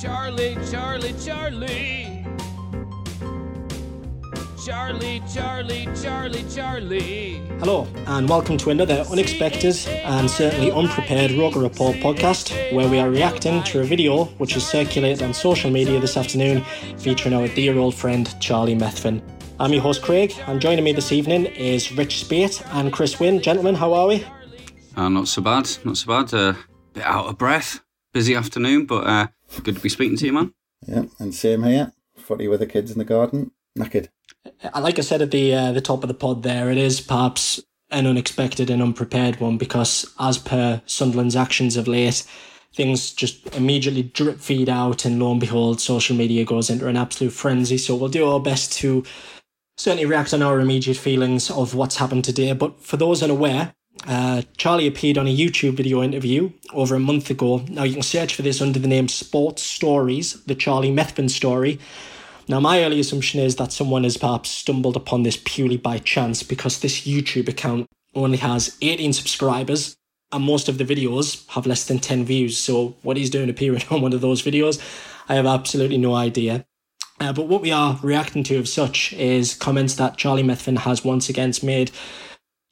Charlie, Charlie, Charlie. Charlie, Charlie, Charlie, Charlie. Hello, and welcome to another unexpected and certainly unprepared Roker Report podcast, where we are reacting to a video which is circulated on social media this afternoon featuring our dear old friend Charlie Methven. I'm your host Craig, and joining me this evening is Rich Spate and Chris Wynn. Gentlemen, how are we? Uh, not so bad, not so bad. Uh, bit out of breath, busy afternoon, but uh, good to be speaking to you, man. Yeah, and same here. Footy with the kids in the garden. Knackered. Like I said at the uh, the top of the pod, there it is perhaps an unexpected and unprepared one because, as per Sunderland's actions of late, things just immediately drip feed out, and lo and behold, social media goes into an absolute frenzy. So we'll do our best to certainly react on our immediate feelings of what's happened today. But for those unaware, uh, Charlie appeared on a YouTube video interview over a month ago. Now you can search for this under the name Sports Stories, the Charlie Methven story. Now, my early assumption is that someone has perhaps stumbled upon this purely by chance because this YouTube account only has 18 subscribers and most of the videos have less than 10 views. So, what he's doing appearing on one of those videos, I have absolutely no idea. Uh, but what we are reacting to, of such, is comments that Charlie Methven has once again made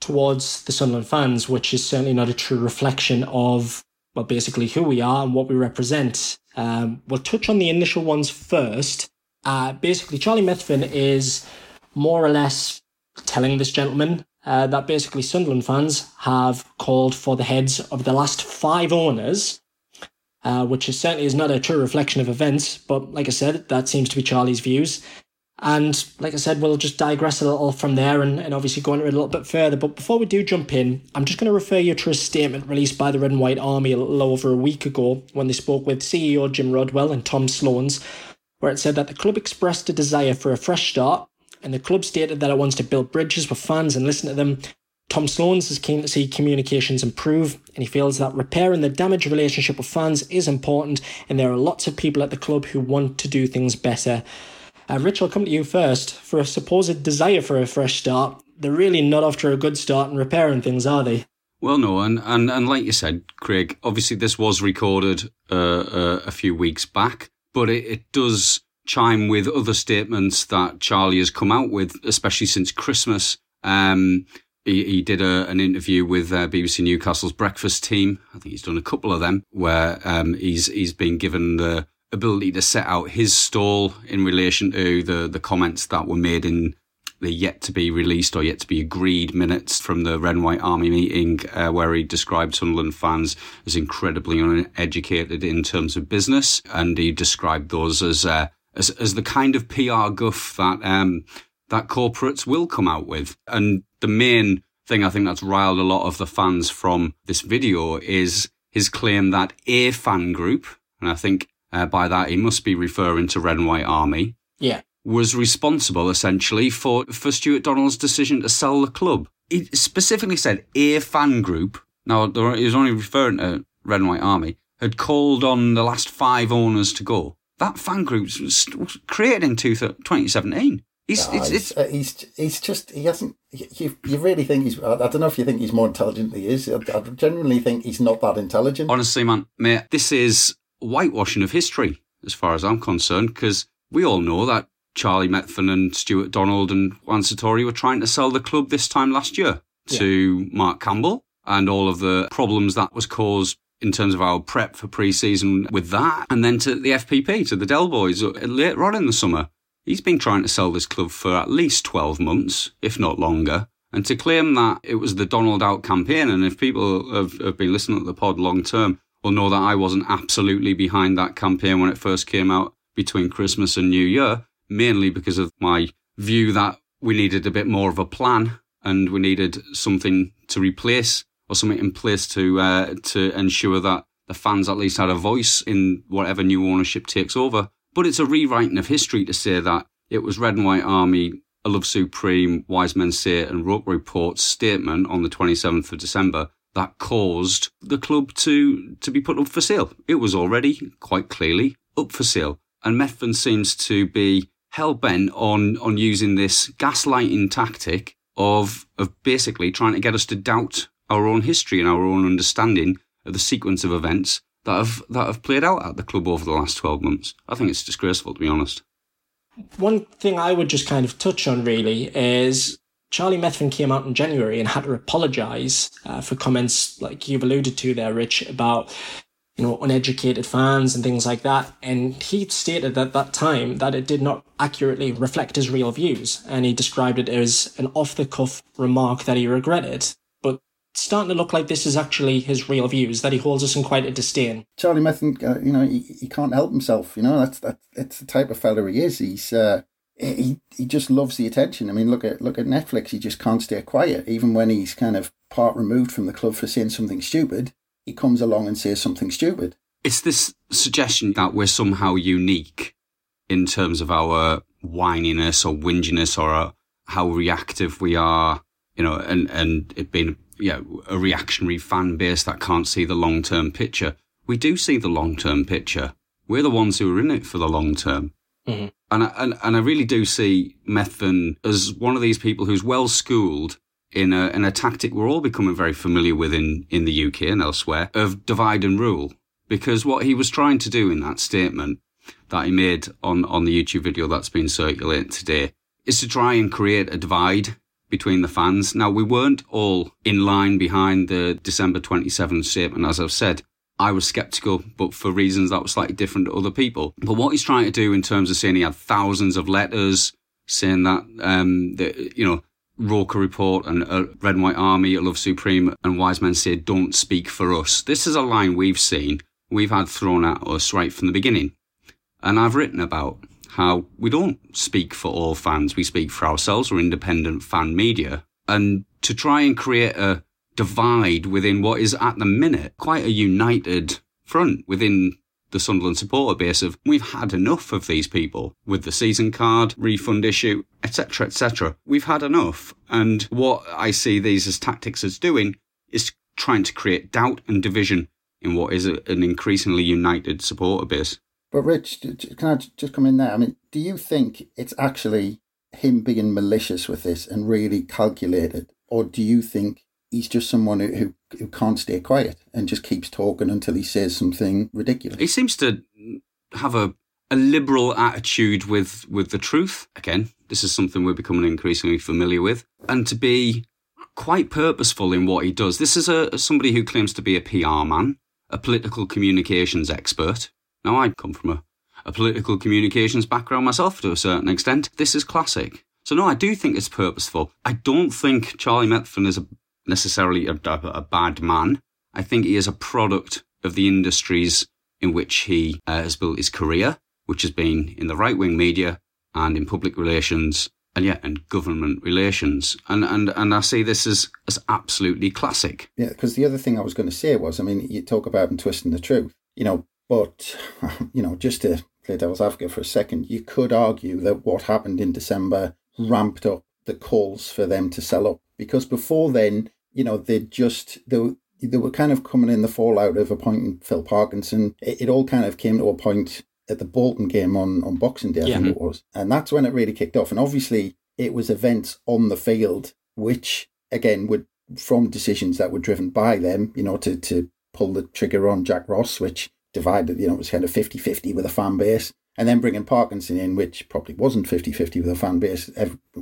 towards the Sunderland fans, which is certainly not a true reflection of, well, basically who we are and what we represent. Um, we'll touch on the initial ones first. Uh, basically, Charlie Methven is more or less telling this gentleman uh, that basically Sunderland fans have called for the heads of the last five owners, uh, which is certainly is not a true reflection of events. But like I said, that seems to be Charlie's views. And like I said, we'll just digress a little from there and, and obviously go into it a little bit further. But before we do jump in, I'm just going to refer you to a statement released by the Red and White Army a little over a week ago when they spoke with CEO Jim Rodwell and Tom Sloans, where it said that the club expressed a desire for a fresh start and the club stated that it wants to build bridges with fans and listen to them. Tom Sloans is keen to see communications improve, and he feels that repairing the damaged relationship with fans is important, and there are lots of people at the club who want to do things better. Uh, Rich, I'll come to you first. For a supposed desire for a fresh start, they're really not after a good start in repairing things, are they? Well, no, and, and, and like you said, Craig, obviously this was recorded uh, uh, a few weeks back, but it, it does chime with other statements that Charlie has come out with, especially since Christmas. Um, he, he did a, an interview with uh, BBC Newcastle's breakfast team. I think he's done a couple of them where um, he's he's been given the ability to set out his stall in relation to the the comments that were made in the yet to be released or yet to be agreed minutes from the Red and White Army meeting, uh, where he described Sunderland fans as incredibly uneducated in terms of business, and he described those as uh, as, as the kind of PR guff that um, that corporates will come out with. And the main thing I think that's riled a lot of the fans from this video is his claim that a fan group, and I think uh, by that he must be referring to Red and White Army, Yeah. was responsible essentially for, for Stewart Donald's decision to sell the club. He specifically said a fan group, now he was only referring to Red and White Army, had called on the last five owners to go. That fan group was was created in two 2017. He's, Ah, it's, he's, it's, uh, he's he's just he hasn't. You, you really think he's? I I don't know if you think he's more intelligent than he is. I, I genuinely think he's not that intelligent. honestly, man, mate, this is whitewashing of history as far as I'm concerned, because we all know that Charlie Methven and Stewart Donald and Juan Sartori were trying to sell the club this time last year to Mark Campbell and all of the problems that was caused in terms of our prep for pre-season with that, and then to the FPP, to the Del Boys uh, later on in the summer. He's been trying to sell this club for at least 12 months, if not longer. And to claim that it was the Donald out campaign, and if people have, have been listening to the pod long term, will know that I wasn't absolutely behind that campaign when it first came out between Christmas and New Year, mainly because of my view that we needed a bit more of a plan and we needed something to replace or something in place to uh, to ensure that the fans at least had a voice in whatever new ownership takes over. But it's a rewriting of history to say that it was Red and White Army, A Love Supreme, Wise Men Say, and Roker Report's statement on the 27th of December that caused the club to, to be put up for sale. It was already quite clearly up for sale. And Methven seems to be hell bent on, on using this gaslighting tactic of, of basically trying to get us to doubt our own history and our own understanding of the sequence of events that have that have played out at the club over the last 12 months. I think it's disgraceful, to be honest. One thing I would just kind of touch on really is Charlie Methven came out in January and had to apologise uh, for comments like you've alluded to there, Rich, about you know uneducated fans and things like that. And he stated at that time that it did not accurately reflect his real views, and he described it as an off-the-cuff remark that he regretted But starting to look like this is actually his real views, that he holds us in quite a disdain. Charlie Methven, uh, you know, he, he can't help himself. You know, that's that, that's the type of fella he is. He's uh, he he just loves the attention. I mean, look at look at Netflix. He just can't stay quiet, even when he's kind of part removed from the club for saying something stupid. He comes along and says something stupid. It's this suggestion that we're somehow unique in terms of our whininess or whinginess or uh, how reactive we are, you know, and and it being yeah, a reactionary fan base that can't see the long term picture. We do see the long term picture. We're the ones who are in it for the long term. Mm-hmm. And, I, and, and I really do see Methven as one of these people who's well schooled in a, in a tactic we're all becoming very familiar with in, in the UK and elsewhere of divide and rule. Because what he was trying to do in that statement that he made on, on the YouTube video that's been circulated today is to try and create a divide between the fans. Now, we weren't all in line behind the December 27th statement, as I've said. I was skeptical, but for reasons that were slightly different to other people. But what he's trying to do in terms of saying he had thousands of letters saying that, um, the, you know, Roker Report and uh, Red and White Army, Love Supreme, and Wise Men Say, don't speak for us. This is a line we've seen, we've had thrown at us right from the beginning. And I've written about how we don't speak for all fans, we speak for ourselves, we're independent fan media. And to try and create a divide within what is at the minute quite a united front within the Sunderland supporter base of we've had enough of these people with the season card refund issue, etc., etc. We've had enough. And what I see these as tactics as doing is trying to create doubt and division in what is a, an increasingly united supporter base. But Rich, can I just come in there? I mean, do you think it's actually him being malicious with this and really calculated, or do you think he's just someone who, who, can't stay quiet and just keeps talking until he says something ridiculous? He seems to have a a liberal attitude with with the truth. Again, this is something we're becoming increasingly familiar with, and to be quite purposeful in what he does. This is a somebody who claims to be a PR man, a political communications expert, now, I come from a, a political communications background myself to a certain extent. This is classic. So, no, I do think it's purposeful. I don't think Charlie Methven is a, necessarily a, a, bad man. I think he is a product of the industries in which he uh, has built his career, which has been in the right wing media and in public relations and yeah, and government relations. And and and I see this as as absolutely classic. Yeah, because the other thing I was going to say was, I mean, you talk about him twisting the truth. You know, but, you know, just to play devil's advocate for a second, you could argue that what happened in December ramped up the calls for them to sell up because before then, you know, they just, they, they were kind of coming in the fallout of appointing Phil Parkinson. It, it all kind of came to a point at the Bolton game on, on Boxing Day, I yeah. think it was. And that's when it really kicked off. And obviously, it was events on the field, which, again, would from decisions that were driven by them, you know, to, to pull the trigger on Jack Ross, which divided, you know, it was kind of 50 50 with a fan base. And then bringing Parkinson in, which probably wasn't 50 50 with a fan base.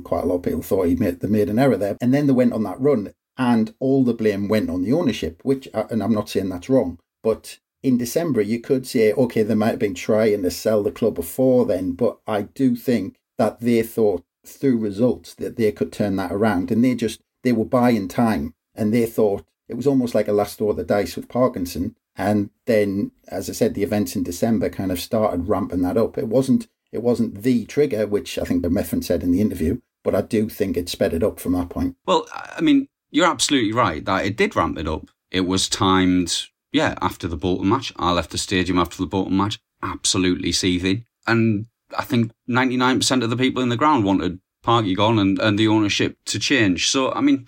Quite a lot of people thought he made, they made an error there. And then they went on that run, and all the blame went on the ownership, which, uh, and I'm not saying that's wrong, But in December, you could say, okay, they might have been trying to sell the club before then, but I do think that they thought through results that they could turn that around, and they just they were buying time, and they thought it was almost like a last throw of the dice with Parkinson. And then, as I said, the events in December kind of started ramping that up. It wasn't it wasn't the trigger, which I think the Methven said in the interview, but I do think it sped it up from that point. Well, I mean, you're absolutely right that it did ramp it up. It was timed, yeah, after the Bolton match. I left the stadium after the Bolton match, absolutely seething. And I think 99% of the people in the ground wanted Parky gone and, and the ownership to change. So, I mean,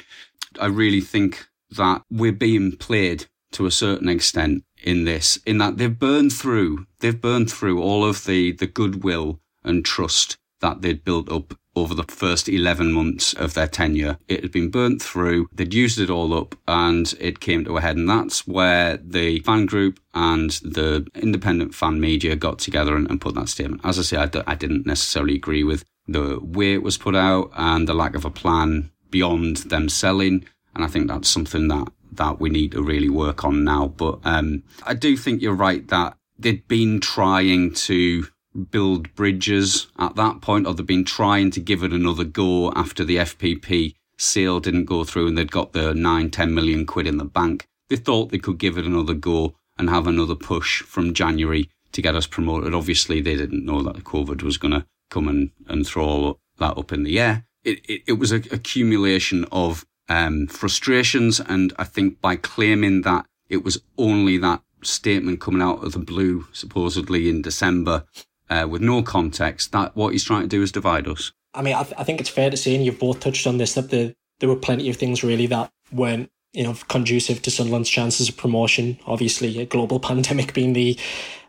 I really think that we're being played to a certain extent in this, in that they've burned through, they've burned through all of the, the goodwill and trust that they'd built up over the first 11 months of their tenure. It had been burnt through, they'd used it all up, and it came to a head. And that's where the fan group and the independent fan media got together and, and put that statement. As I say, I d- I didn't necessarily agree with the way it was put out and the lack of a plan beyond them selling. And I think that's something that that we need to really work on now. But um, I do think you're right that they'd been trying to build bridges at that point, or they've been trying to give it another go after the FPP sale didn't go through and they'd got the nine, 10 million quid in the bank. They thought they could give it another go and have another push from January to get us promoted. Obviously, they didn't know that COVID was going to come and, and throw that up in the air. It, it, it was an accumulation of um, frustrations. And I think by claiming that it was only that statement coming out of the blue, supposedly in December, uh, with no context, that what he's trying to do is divide us. I mean, I, th- I think it's fair to say, and you've both touched on this, that the, there were plenty of things really that weren't you know conducive to Sunderland's chances of promotion. Obviously, a global pandemic being the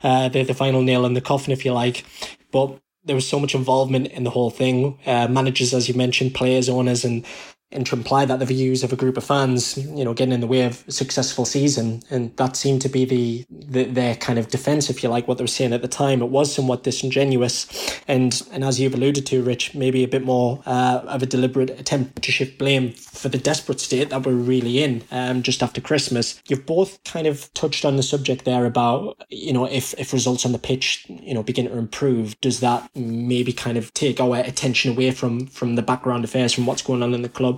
uh, the, the final nail in the coffin, if you like. But there was so much involvement in the whole thing. Uh, managers, as you mentioned, players, owners, and and to imply that the views of a group of fans, you know, getting in the way of a successful season. And that seemed to be the, the their kind of defense, if you like, what they were saying at the time. It was somewhat disingenuous. And and as you've alluded to, Rich, maybe a bit more uh, of a deliberate attempt to shift blame for the desperate state that we're really in um, just after Christmas. You've both kind of touched on the subject there about, you know, if, if results on the pitch, you know, begin to improve, does that maybe kind of take our attention away from, from the background affairs, from what's going on in the club?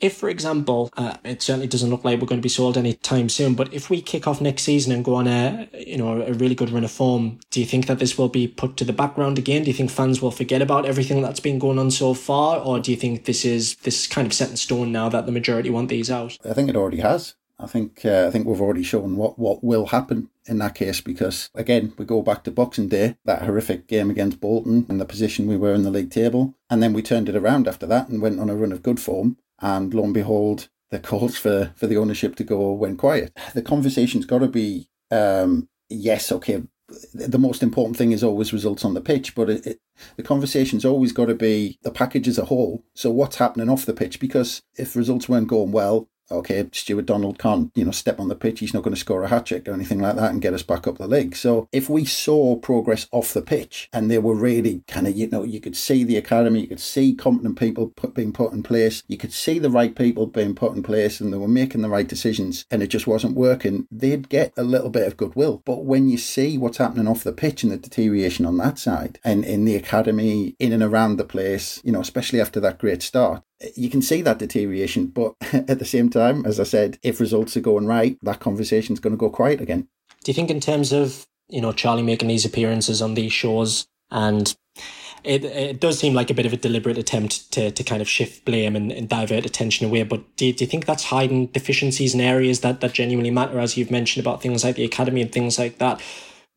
If, for example, uh, it certainly doesn't look like we're going to be sold anytime soon, but if we kick off next season and go on a, you know, a really good run of form, do you think that this will be put to the background again? Do you think fans will forget about everything that's been going on so far, or do you think this is this is kind of set in stone now that the majority want these out? I think it already has. I think uh, I think we've already shown what, what will happen in that case because again we go back to Boxing Day, that horrific game against Bolton and the position we were in the league table, and then we turned it around after that and went on a run of good form and lo and behold, the calls for, for the ownership to go went quiet. The conversation's got to be, um, yes, okay, the most important thing is always results on the pitch, but it, it, the conversation's always got to be the package as a whole. So what's happening off the pitch? Because if results weren't going well, okay, Stewart Donald can't, you know, step on the pitch. He's not going to score a hat trick or anything like that and get us back up the league. So if we saw progress off the pitch and they were really kind of, you know, you could see the academy, you could see competent people put, being put in place, you could see the right people being put in place and they were making the right decisions and it just wasn't working, they'd get a little bit of goodwill. But when you see what's happening off the pitch and the deterioration on that side and in the academy, in and around the place, you know, especially after that great start, you can see that deterioration, but at the same time, as I said, if results are going right, that conversation is going to go quiet again. Do you think, in terms of you know Charlie making these appearances on these shows, and it it does seem like a bit of a deliberate attempt to to kind of shift blame and, and divert attention away. But do, do you think that's hiding deficiencies in areas that that genuinely matter, as you've mentioned about things like the academy and things like that?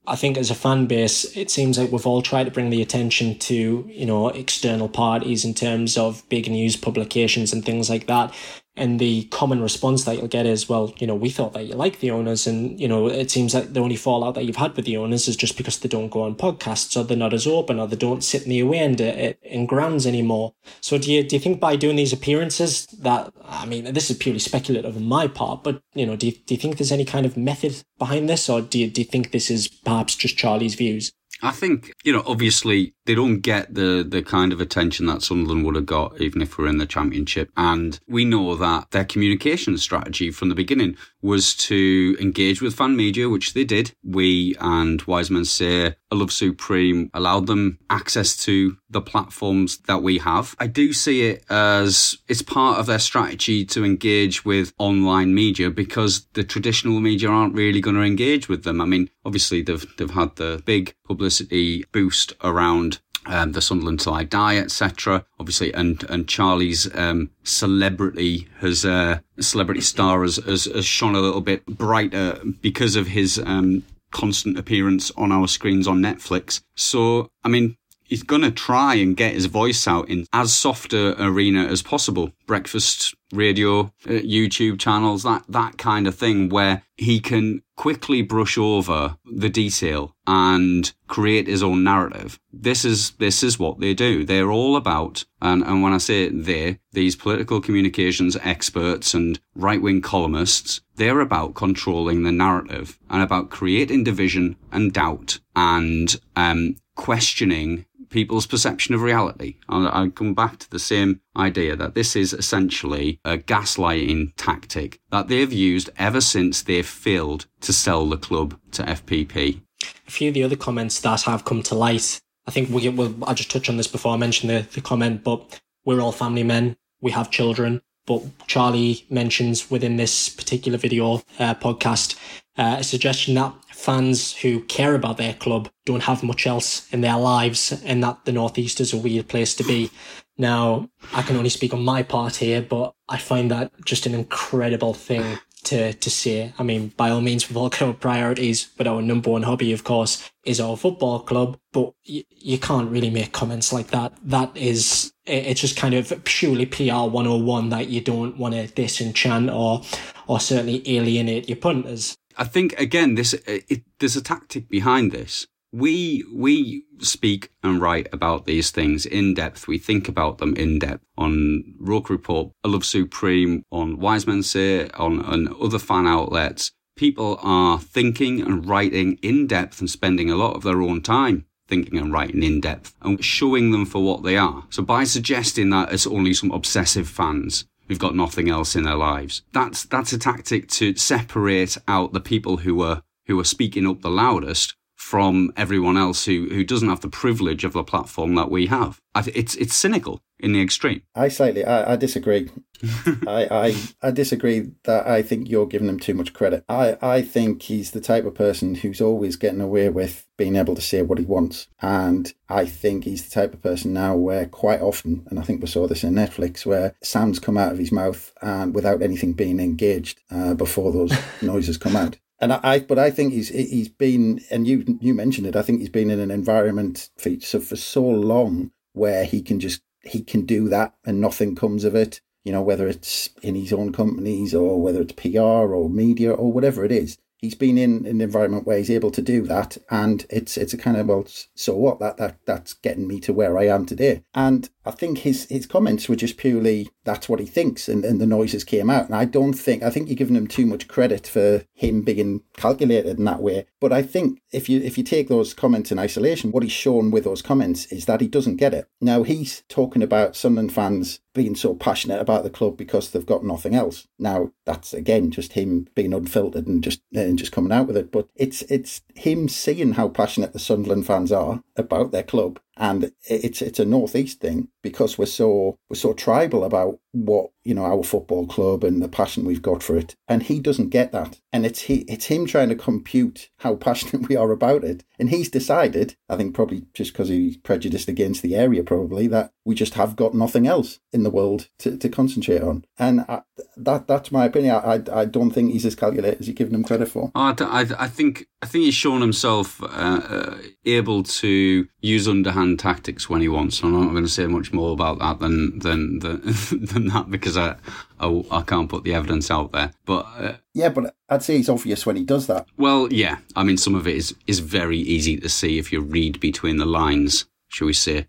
I think as a fan base, it seems like we've all tried to bring the attention to, you know, external parties in terms of big news publications and things like that. And the common response that you'll get is, well, you know, we thought that you like the owners. And, you know, it seems like the only fallout that you've had with the owners is just because they don't go on podcasts or they're not as open or they don't sit in the away end uh, uh, in grounds anymore. So do you, do you think by doing these appearances that, I mean, this is purely speculative on my part, but, you know, do you, do you think there's any kind of method behind this or do you, do you think this is perhaps just Charlie's views? I think, you know, obviously they don't get the, the kind of attention that Sunderland would have got even if we're in the championship. And we know that their communication strategy from the beginning was to engage with fan media, which they did. We and Wise Men Say a Love Supreme allowed them access to the platforms that we have. I do see it as it's part of their strategy to engage with online media because the traditional media aren't really going to engage with them. I mean, obviously they've they've had the big publicity boost around um, the Sunderland Till I Die, etc. Obviously, and and Charlie's um, celebrity has uh, celebrity star has, has, has shone a little bit brighter because of his um, constant appearance on our screens on Netflix. So, I mean, he's going to try and get his voice out in as soft a arena as possible. Breakfast radio, uh, YouTube channels, that, that kind of thing where he can quickly brush over the detail and create his own narrative. This is, this is what they do. They're all about, and, and when I say they, these political communications experts and right wing columnists, they're about controlling the narrative and about creating division and doubt and, um, questioning people's perception of reality. I, I come back to the same idea that this is essentially a gaslighting tactic that they've used ever since they've failed to sell the club to FPP. A few of the other comments that have come to light, I think we will, I'll just touch on this before I mention the, the comment, but we're all family men. We have children. But Charlie mentions within this particular video uh, podcast uh, a suggestion that fans who care about their club don't have much else in their lives and that the Northeast is a weird place to be. Now, I can only speak on my part here, but I find that just an incredible thing to, to say. I mean, by all means, we've all got our priorities, but our number one hobby, of course, is our football club. But y- you can't really make comments like that. That is, it's just kind of purely PR 101 that you don't want to disenchant or, or certainly alienate your punters. I think again, this uh, it, there's a tactic behind this. We we speak and write about these things in depth. We think about them in depth on Roker Report, A Love Supreme, on Wise Men Say, on, on other fan outlets. People are thinking and writing in depth and spending a lot of their own time thinking and writing in depth and showing them for what they are. So by suggesting that it's only some obsessive fans who've got nothing else in their lives. That's that's a tactic to separate out the people who are who are speaking up the loudest from everyone else who, who doesn't have the privilege of the platform that we have. It's it's cynical in the extreme. I slightly I, I disagree. I, I I disagree that I think you're giving him too much credit. I, I think he's the type of person who's always getting away with being able to say what he wants. And I think he's the type of person now where quite often, and I think we saw this in Netflix, where sounds come out of his mouth and without anything being engaged uh, before those noises come out. And I, but I think he's he's been, and you you mentioned it. I think he's been in an environment for for so long where he can just he can do that and nothing comes of it. You know, whether it's in his own companies or whether it's PR or media or whatever it is he's been in an environment where he's able to do that and it's it's a kind of well so what that that that's getting me to where I am today and I think his his comments were just purely that's what he thinks and, and the noises came out. And I don't think I think you're giving him too much credit for him being calculated in that way. But I think if you if you take those comments in isolation what he's shown with those comments is that he doesn't get it. Now he's talking about Sunderland fans being so passionate about the club because they've got nothing else. Now that's again just him being unfiltered and just and just coming out with it. But it's it's him seeing how passionate the Sunderland fans are about their club. And it's it's a northeast thing because we're so we're so tribal about what you know our football club and the passion we've got for it. And he doesn't get that. And it's he it's him trying to compute how passionate we are about it. And he's decided i think probably just because he's prejudiced against the area probably that we just have got nothing else in the world to, to concentrate on. And I, that that's my opinion. I, I, I don't think he's as calculated as you're giving him credit for. I, I, I think i think he's shown himself uh, uh, able to use underhand tactics when he wants. I'm not going to say much more about that than than than, than that because I, I, I can't put the evidence out there. But uh, yeah, but I'd say it's obvious when he does that. Well, yeah. I mean, some of it is is very easy to see if you read between the lines, shall we say?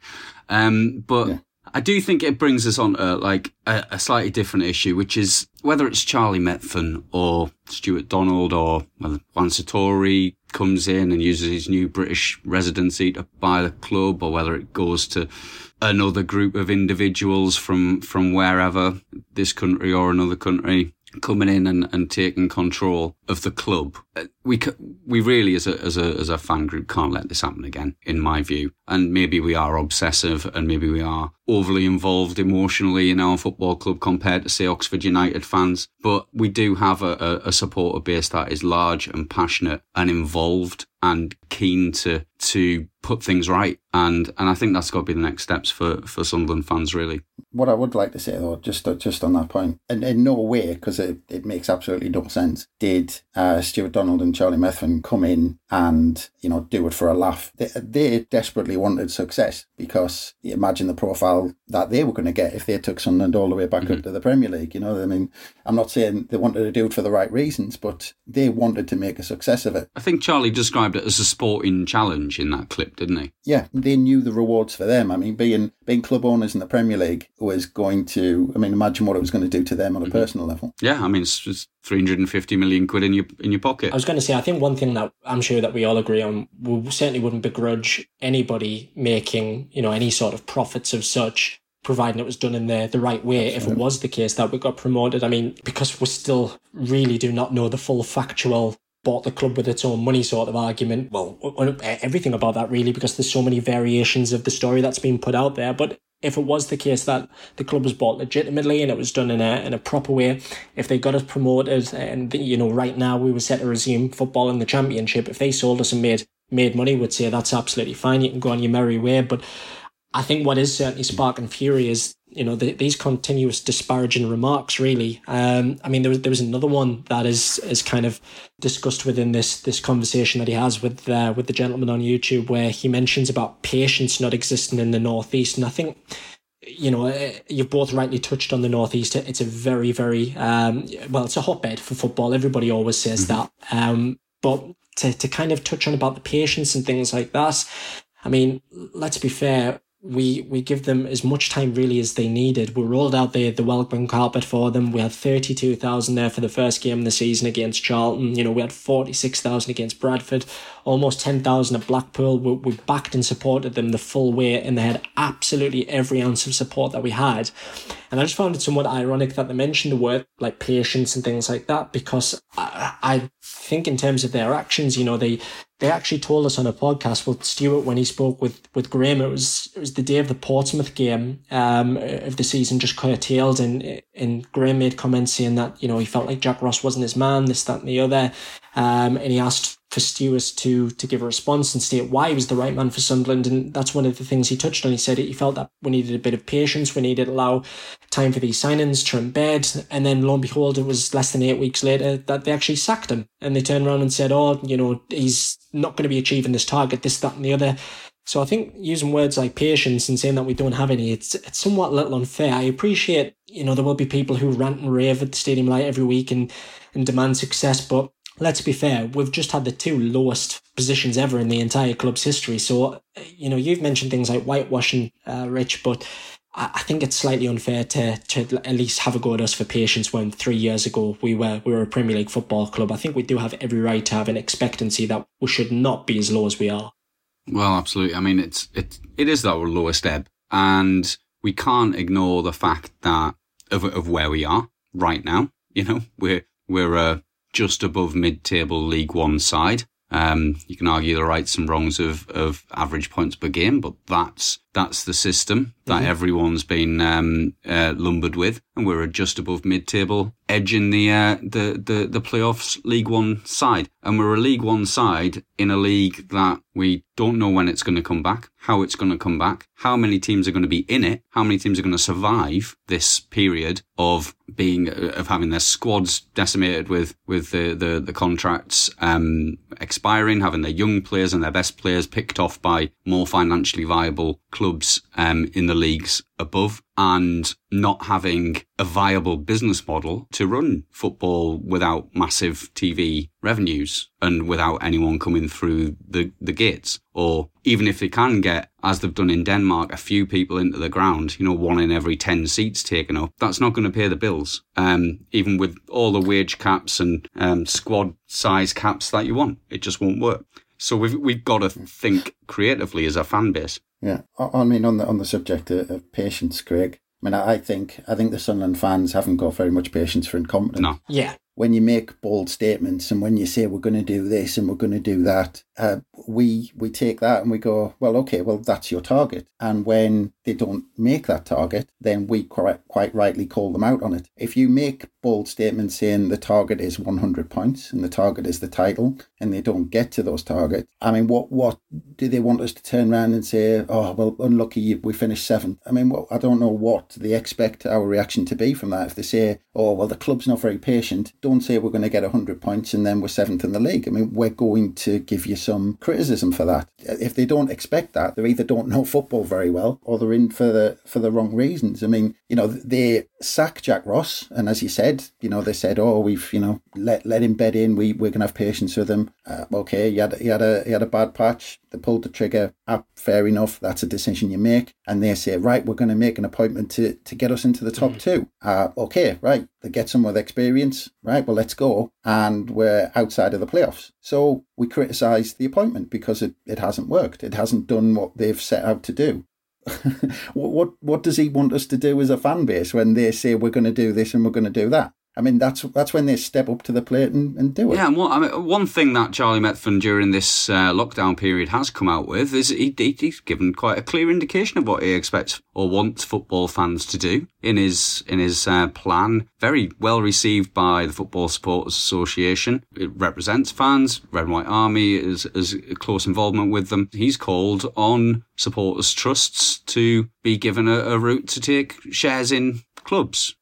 Um, but. Yeah. I do think it brings us on to like a, a, slightly different issue, which is whether it's Charlie Methven or Stewart Donald or well, Juan Sartori, comes in and uses his new British residency to buy the club or whether it goes to another group of individuals from, from wherever, this country or another country coming in and, and taking control of the club. Uh, we we really as a as a as a fan group can't let this happen again, in my view. And maybe we are obsessive, and maybe we are overly involved emotionally in our football club compared to say Oxford United fans. But we do have a, a, a supporter base that is large and passionate and involved and keen to to put things right. And and I think that's got to be the next steps for for Sunderland fans, really. What I would like to say though, just just on that point, and in no way, because it, it makes absolutely no sense, did uh, Stewart Donald and Charlie Methven come in and you know do it for a laugh. They, they desperately wanted success because imagine the profile that they were going to get if they took Sunderland all the way back mm-hmm. up to the Premier League. You know, I mean, I'm not saying they wanted to do it for the right reasons, but they wanted to make a success of it. I think Charlie described it as a sporting challenge in that clip, didn't he? Yeah, they knew the rewards for them. I mean, being being club owners in the Premier League was going to. I mean, imagine what it was going to do to them on a mm-hmm. personal level. Yeah, I mean, it's, it's 350 million quid in your in your pocket. I was going to say, I think one thing that I'm sure that we all agree on, we certainly wouldn't begrudge anybody making, you know, any sort of profits of such providing it was done in the, the right way if it was the case that we got promoted. I mean, because we still really do not know the full factual bought the club with its own money sort of argument. Well, uh, everything about that really, because there's so many variations of the story that's been put out there. But if it was the case that the club was bought legitimately and it was done in a in a proper way, if they got us promoted and you know right now we were set to resume football in the championship, if they sold us and made made money, would say that's absolutely fine. You can go on your merry way. But I think what is certainly sparking fury is you know the, these continuous disparaging remarks. Really, um, I mean there was there was another one that is is kind of discussed within this this conversation that he has with uh, with the gentleman on YouTube, where he mentions about patience not existing in the northeast, and I think you know, uh, you've both rightly touched on the northeast. It's a very, very um, well, it's a hotbed for football. Everybody always says mm-hmm. that. Um, but to to kind of touch on about the patience and things like that. I mean, let's be fair we we give them as much time really as they needed. We rolled out the the welcome carpet for them. We had thirty two thousand there for the first game of the season against Charlton. You know, we had forty six thousand against Bradford, almost ten thousand at Blackpool. We, we backed and supported them the full way, and they had absolutely every ounce of support that we had. And I just found it somewhat ironic that they mentioned the word like patience and things like that because I, I think in terms of their actions, you know, they they actually told us on a podcast with Stewart when he spoke with with Graham. It was it was the day of the Portsmouth game um, of the season, just curtailed, and and Graham made comments saying that you know he felt like Jack Ross wasn't his man, this that and the other, um, and he asked for Stewart to to give a response and state why he was the right man for Sunderland. And that's one of the things he touched on. He said he felt that we needed a bit of patience, we needed allow time for these signings to embed. And then lo and behold, it was less than eight weeks later that they actually sacked him. And they turned around and said, oh, you know, he's not going to be achieving this target, this, that, and the other. So I think using words like patience and saying that we don't have any, it's it's somewhat a little unfair. I appreciate, you know, there will be people who rant and rave at the stadium light every week and, and demand success, but let's be fair, we've just had the two lowest positions ever in the entire club's history. So, you know, you've mentioned things like whitewashing, uh, Rich, but I think it's slightly unfair to, to at least have a go at us for patience when three years ago we were we were a Premier League football club. I think we do have every right to have an expectancy that we should not be as low as we are. Well, absolutely. I mean, it's it it is our lowest ebb, and we can't ignore the fact that of of where we are right now. You know, we're we're a just above mid-table League One side. Um, you can argue the rights and wrongs of, of average points per game, but that's that's the system that mm-hmm. everyone's been um, uh, lumbered with, and we're just above mid-table, edging the uh, the the the playoffs League One side, and we're a League One side in a league that we don't know when it's going to come back, how it's going to come back, how many teams are going to be in it, how many teams are going to survive this period of being uh, of having their squads decimated with with the the, the contracts um, expiring, having their young players and their best players picked off by more financially viable clubs um, in the leagues above. and not having a viable business model to run football without massive TV revenues and without anyone coming through the, the gates. Or even if they can get, as they've done in Denmark, a few people into the ground, you know, one in every 10 seats taken up, that's not going to pay the bills. Um, even with all the wage caps and um, squad size caps that you want, it just won't work. So we've, we've got to think creatively as a fan base. Yeah, I mean, on the on the subject of, of patience, Craig. I mean, I think I think the Sunderland fans haven't got very much patience for incompetence. No. Yeah. When you make bold statements and when you say we're going to do this and we're going to do that, uh, we we take that and we go, well, okay, well that's your target. And when they don't make that target, then we quite quite rightly call them out on it. If you make bold statements saying the target is 100 points and the target is the title, and they don't get to those targets, I mean, what what do they want us to turn around and say? Oh, well, unlucky, we finished seventh. I mean, well, I don't know what they expect our reaction to be from that. If they say, oh, well, the club's not very patient, don't say we're going to get 100 points and then we're seventh in the league. I mean, we're going to give you some criticism for that. If they don't expect that, they either don't know football very well or they're in for the for the wrong reasons. I mean, you know, they sack Jack Ross, and as you said, you know, they said, oh, we've you know let let him bed in. We we're gonna have patience with him. Uh, okay, he had he had a he had a bad patch. They pulled the trigger. Ah, fair enough. That's a decision you make. And they say, right, we're going to make an appointment to to get us into the top mm. two. Uh, okay, right. They get some with experience. Right. Well, let's go. And we're outside of the playoffs. So we criticise the appointment because it, it hasn't worked. It hasn't done what they've set out to do. what, what does he want us to do as a fan base when they say we're going to do this and we're going to do that? I mean, that's that's when they step up to the plate and, and do it. Yeah, and what, I mean, one thing that Charlie Methven during this uh, lockdown period has come out with is he, he's given quite a clear indication of what he expects or wants football fans to do in his in his uh, plan. Very well received by the Football Supporters Association. It represents fans. Red and White Army is is close involvement with them. He's called on supporters trusts to be given a, a route to take shares in clubs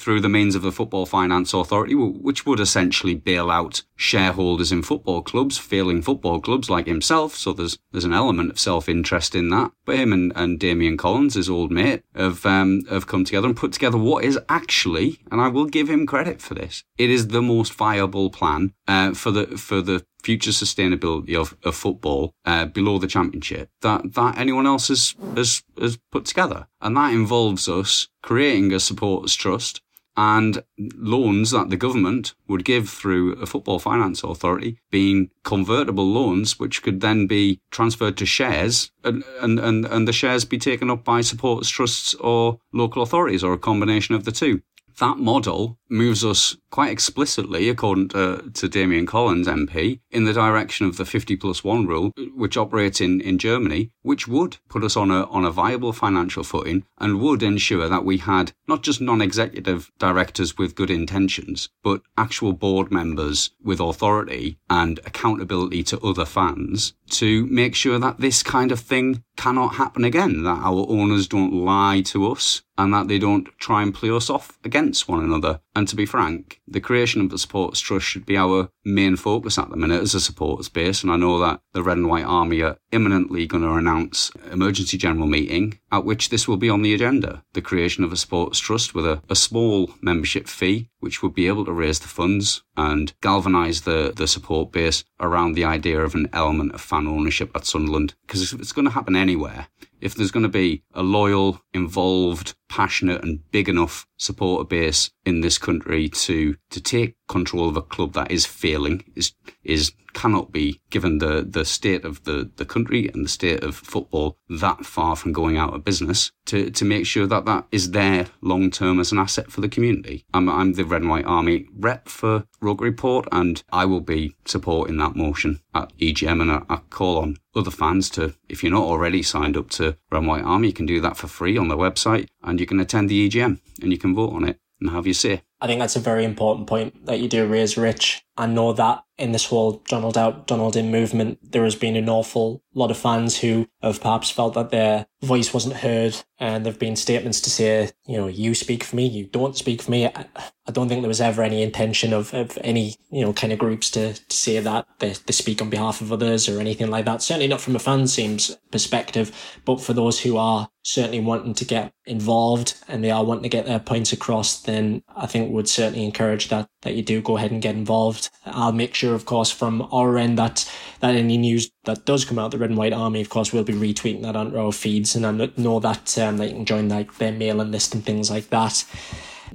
through the means of the Football Finance Authority, which would essentially bail out shareholders in football clubs, failing football clubs like himself. So there's there's an element of self interest in that. But him and, and Damian Collins, his old mate, have um, have come together and put together what is actually, and I will give him credit for this, it is the most viable plan uh, for the for the future sustainability of, of football uh, below the championship that, that anyone else has, has has put together. And that involves us creating a supporters trust and loans that the government would give through a football finance authority being convertible loans which could then be transferred to shares and, and, and, and the shares be taken up by supporters trusts or local authorities or a combination of the two that model moves us quite explicitly, according to, to Damian Collins MP, in the direction of the 50 plus one rule, which operates in, in Germany, which would put us on a, on a viable financial footing and would ensure that we had not just non-executive directors with good intentions, but actual board members with authority and accountability to other fans to make sure that this kind of thing cannot happen again, that our owners don't lie to us and that they don't try and play us off against one another. And to be frank, the creation of the Supporters Trust should be our main focus at the minute as a supporters base. And I know that the Red and White Army are imminently going to announce emergency general meeting at which this will be on the agenda. The creation of a Supporters Trust with a, a small membership fee, which would be able to raise the funds and galvanise the, the support base around the idea of an element of fan ownership at Sunderland. Because it's going to happen anywhere if there's going to be a loyal, involved, passionate and big enough supporter base in this country to, to take control of a club that is failing, is, is cannot be, given the, the state of the, the country and the state of football, that far from going out of business, to, to make sure that that is there long term as an asset for the community. I'm, I'm the Red and White Army rep for Roker Report, and I will be supporting that motion at EGM. And I, I call on other fans to, if you're not already signed up to Red and White Army, you can do that for free on their website, and you can attend the EGM and you can vote on it and have your say. I think that's a very important point that you do raise, Rich. I know that in this whole Donald out, Donald in movement, there has been an awful lot of fans who have perhaps felt that their voice wasn't heard. And there have been statements to say, you know, you speak for me, you don't speak for me. I, I don't think there was ever any intention of, of any, you know, kind of groups to, to say that they, they speak on behalf of others or anything like that. Certainly not from a fanzine's perspective, but for those who are certainly wanting to get involved and they are wanting to get their points across, then I think would certainly encourage that, that you do go ahead and get involved. I'll make sure, of course, from our end that, that any news that does come out the Red and White Army, of course, we'll be retweeting that onto our feeds and I know that, um, you can join like their mailing list and things like that.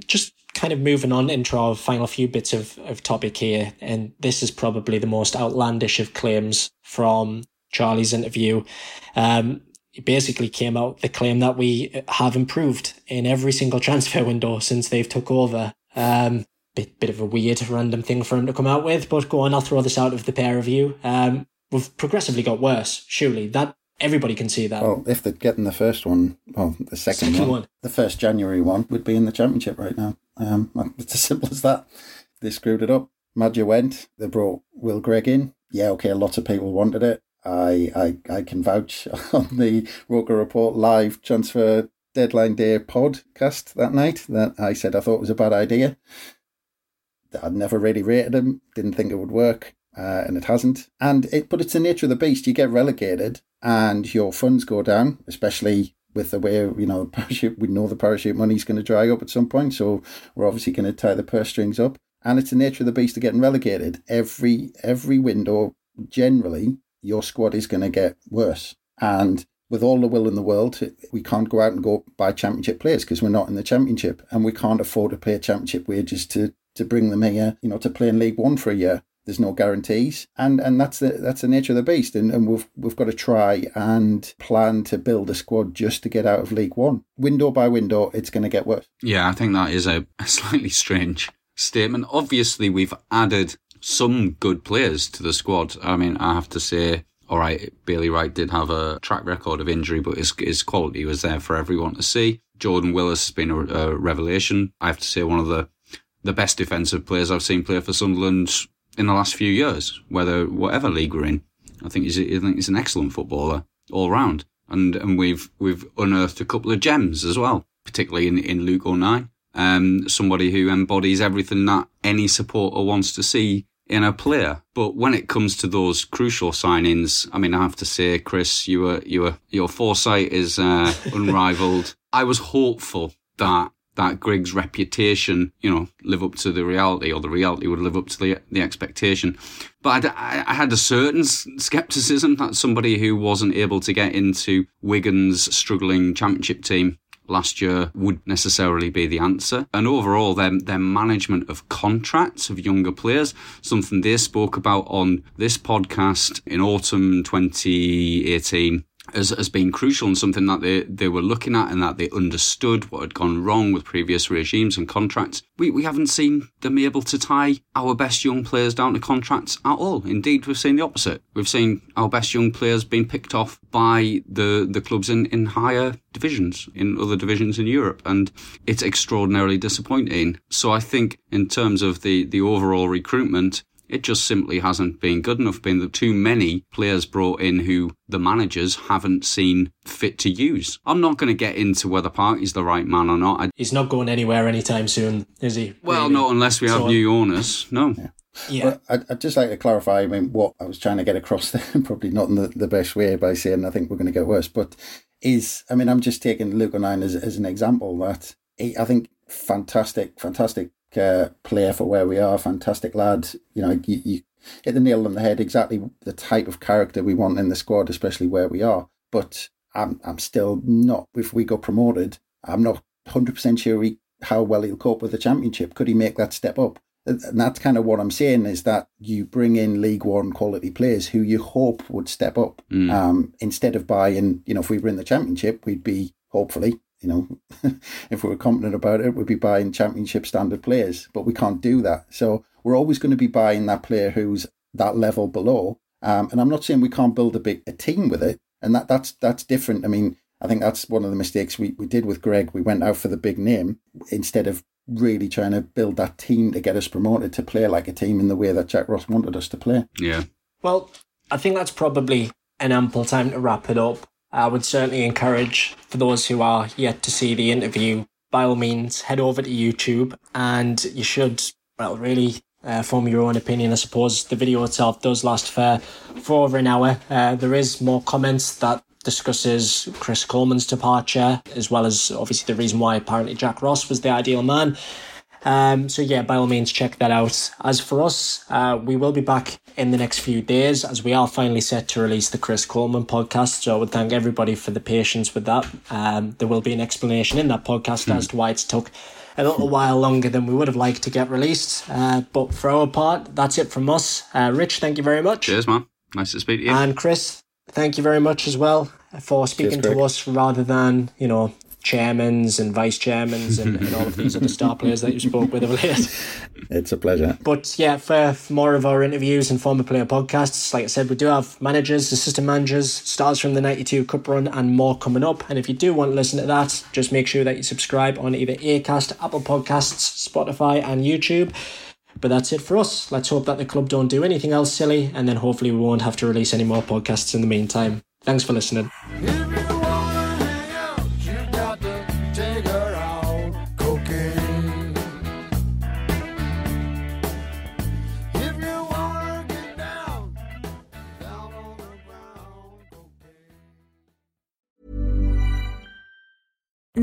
Just kind of moving on into our final few bits of, of topic here, and this is probably the most outlandish of claims from Charlie's interview. Um, it basically came out the claim that we have improved in every single transfer window since they've took over. Um, bit bit of a weird random thing for him to come out with, but go on, I'll throw this out of the pair of you. Um, we've progressively got worse. Surely that everybody can see that. Well, if they're getting the first one, well, the second, Second one, one. the first January one would be in the championship right now. Um, it's as simple as that. They screwed it up. Maja went. They brought Will Grigg in. Yeah, okay, lots of people wanted it. I, I, I can vouch on the Roker Report live transfer deadline day podcast that night that I said I thought was a bad idea. I'd never really rated him, didn't think it would work, uh, and it hasn't. And it, but it's the nature of the beast. You get relegated, and your funds go down, especially with the way you know parachute. We know the parachute money's going to dry up at some point, so we're obviously going to tie the purse strings up. And it's the nature of the beast of getting relegated. Every every window, generally, your squad is going to get worse. And with all the will in the world, we can't go out and go buy championship players because we're not in the championship, and we can't afford to pay championship wages to to bring them here, you know, to play in League One for a year. There's no guarantees, and and that's the that's the nature of the beast. And, and we've we've got to try and plan to build a squad just to get out of League One. Window by window, it's going to get worse. Yeah, I think that is a, slightly strange statement. Obviously, we've added some good players to the squad. I mean, I have to say, all right, Bailey Wright did have a track record of injury, but his, his quality was there for everyone to see. Jordan Willis has been a, a revelation. I have to say, one of the the best defensive players I've seen play for Sunderland in the last few years, whether whatever league we're in. I think he's, I think he's an excellent footballer all round, and and we've we've unearthed a couple of gems as well, particularly in in Luke O'Nien, um, somebody who embodies everything that any supporter wants to see in a player. But when it comes to those crucial signings, I mean, I have to say, Chris, you were you were your foresight is uh, unrivaled. I was hopeful that that Grigg's reputation, you know, live up to the reality, or the reality would live up to the the expectation. But I, I had a certain skepticism that somebody who wasn't able to get into Wigan's struggling championship team last year would necessarily be the answer. And overall, their, their management of contracts of younger players, something they spoke about on this podcast in autumn 2018 has, has been crucial and something that they, they were looking at and that they understood what had gone wrong with previous regimes and contracts. We, we haven't seen them able to tie our best young players down to contracts at all. Indeed, we've seen the opposite. We've seen our best young players being picked off by the, the clubs in, in higher divisions, in other divisions in Europe. And it's extraordinarily disappointing. So I think in terms of the, the overall recruitment, it just simply hasn't been good enough. Been the too many players brought in who the managers haven't seen fit to use. I'm not going to get into whether Parky's the right man or not. I, He's not going anywhere anytime soon, is he? well, really? not unless we have So- uh, new owners. No. Yeah. But I'd, I'd just like to clarify. I mean, what I was trying to get across there, probably not in the, the best way by saying I think we're going to get worse, but is I mean, I'm just taking Luke O'Nien as, as an example that he, I think fantastic, fantastic uh, player for where we are, fantastic lad. You know, you, you hit the nail on the head. Exactly the type of character we want in the squad, especially where we are. But I'm I'm still not. If we got promoted, I'm not hundred percent sure he, how well he'll cope with the championship. Could he make that step up? And that's kind of what I'm saying is that you bring in League One quality players who you hope would step up. Um, instead of buying, you know, if we were in the championship, we'd be hopefully, you know, if we were confident about it, we'd be buying championship standard players. But we can't do that. So we're always going to be buying that player who's that level below. Um, and I'm not saying we can't build a big a team with it, and that that's that's different. I mean, I think that's one of the mistakes we, we did with Greg. We went out for the big name instead of really trying to build that team to get us promoted to play like a team in the way that Jack Ross wanted us to play. Yeah. Well, I think that's probably an ample time to wrap it up. I would certainly encourage for those who are yet to see the interview, by all means, head over to YouTube and you should, well, really uh, form your own opinion. I suppose the video itself does last for, for over an hour. Uh, there is more comments that discusses Chris Coleman's departure, as well as obviously the reason why apparently Jack Ross was the ideal man. Um, so yeah, by all means, check that out. As for us, uh, we will be back in the next few days as we are finally set to release the Chris Coleman podcast. So I would thank everybody for the patience with that. Um, there will be an explanation in that podcast as to why it's took a little while longer than we would have liked to get released. Uh, but for our part, that's it from us. Uh, Rich, thank you very much. Cheers, man. Nice to speak to you. And Chris, thank you very much as well for speaking Cheers, to us rather than, you know, chairmans and vice chairmans and, and all of these other star players that you spoke with of late. It's a pleasure. But yeah, for, for more of our interviews and former player podcasts, like I said, we do have managers, assistant managers, stars from the 92 Cup run, and more coming up. And if you do want to listen to that, just make sure that you subscribe on either Acast, Apple Podcasts, Spotify, and YouTube. But that's it for us. Let's hope that the club don't do anything else silly, and then hopefully we won't have to release any more podcasts in the meantime. Thanks for listening.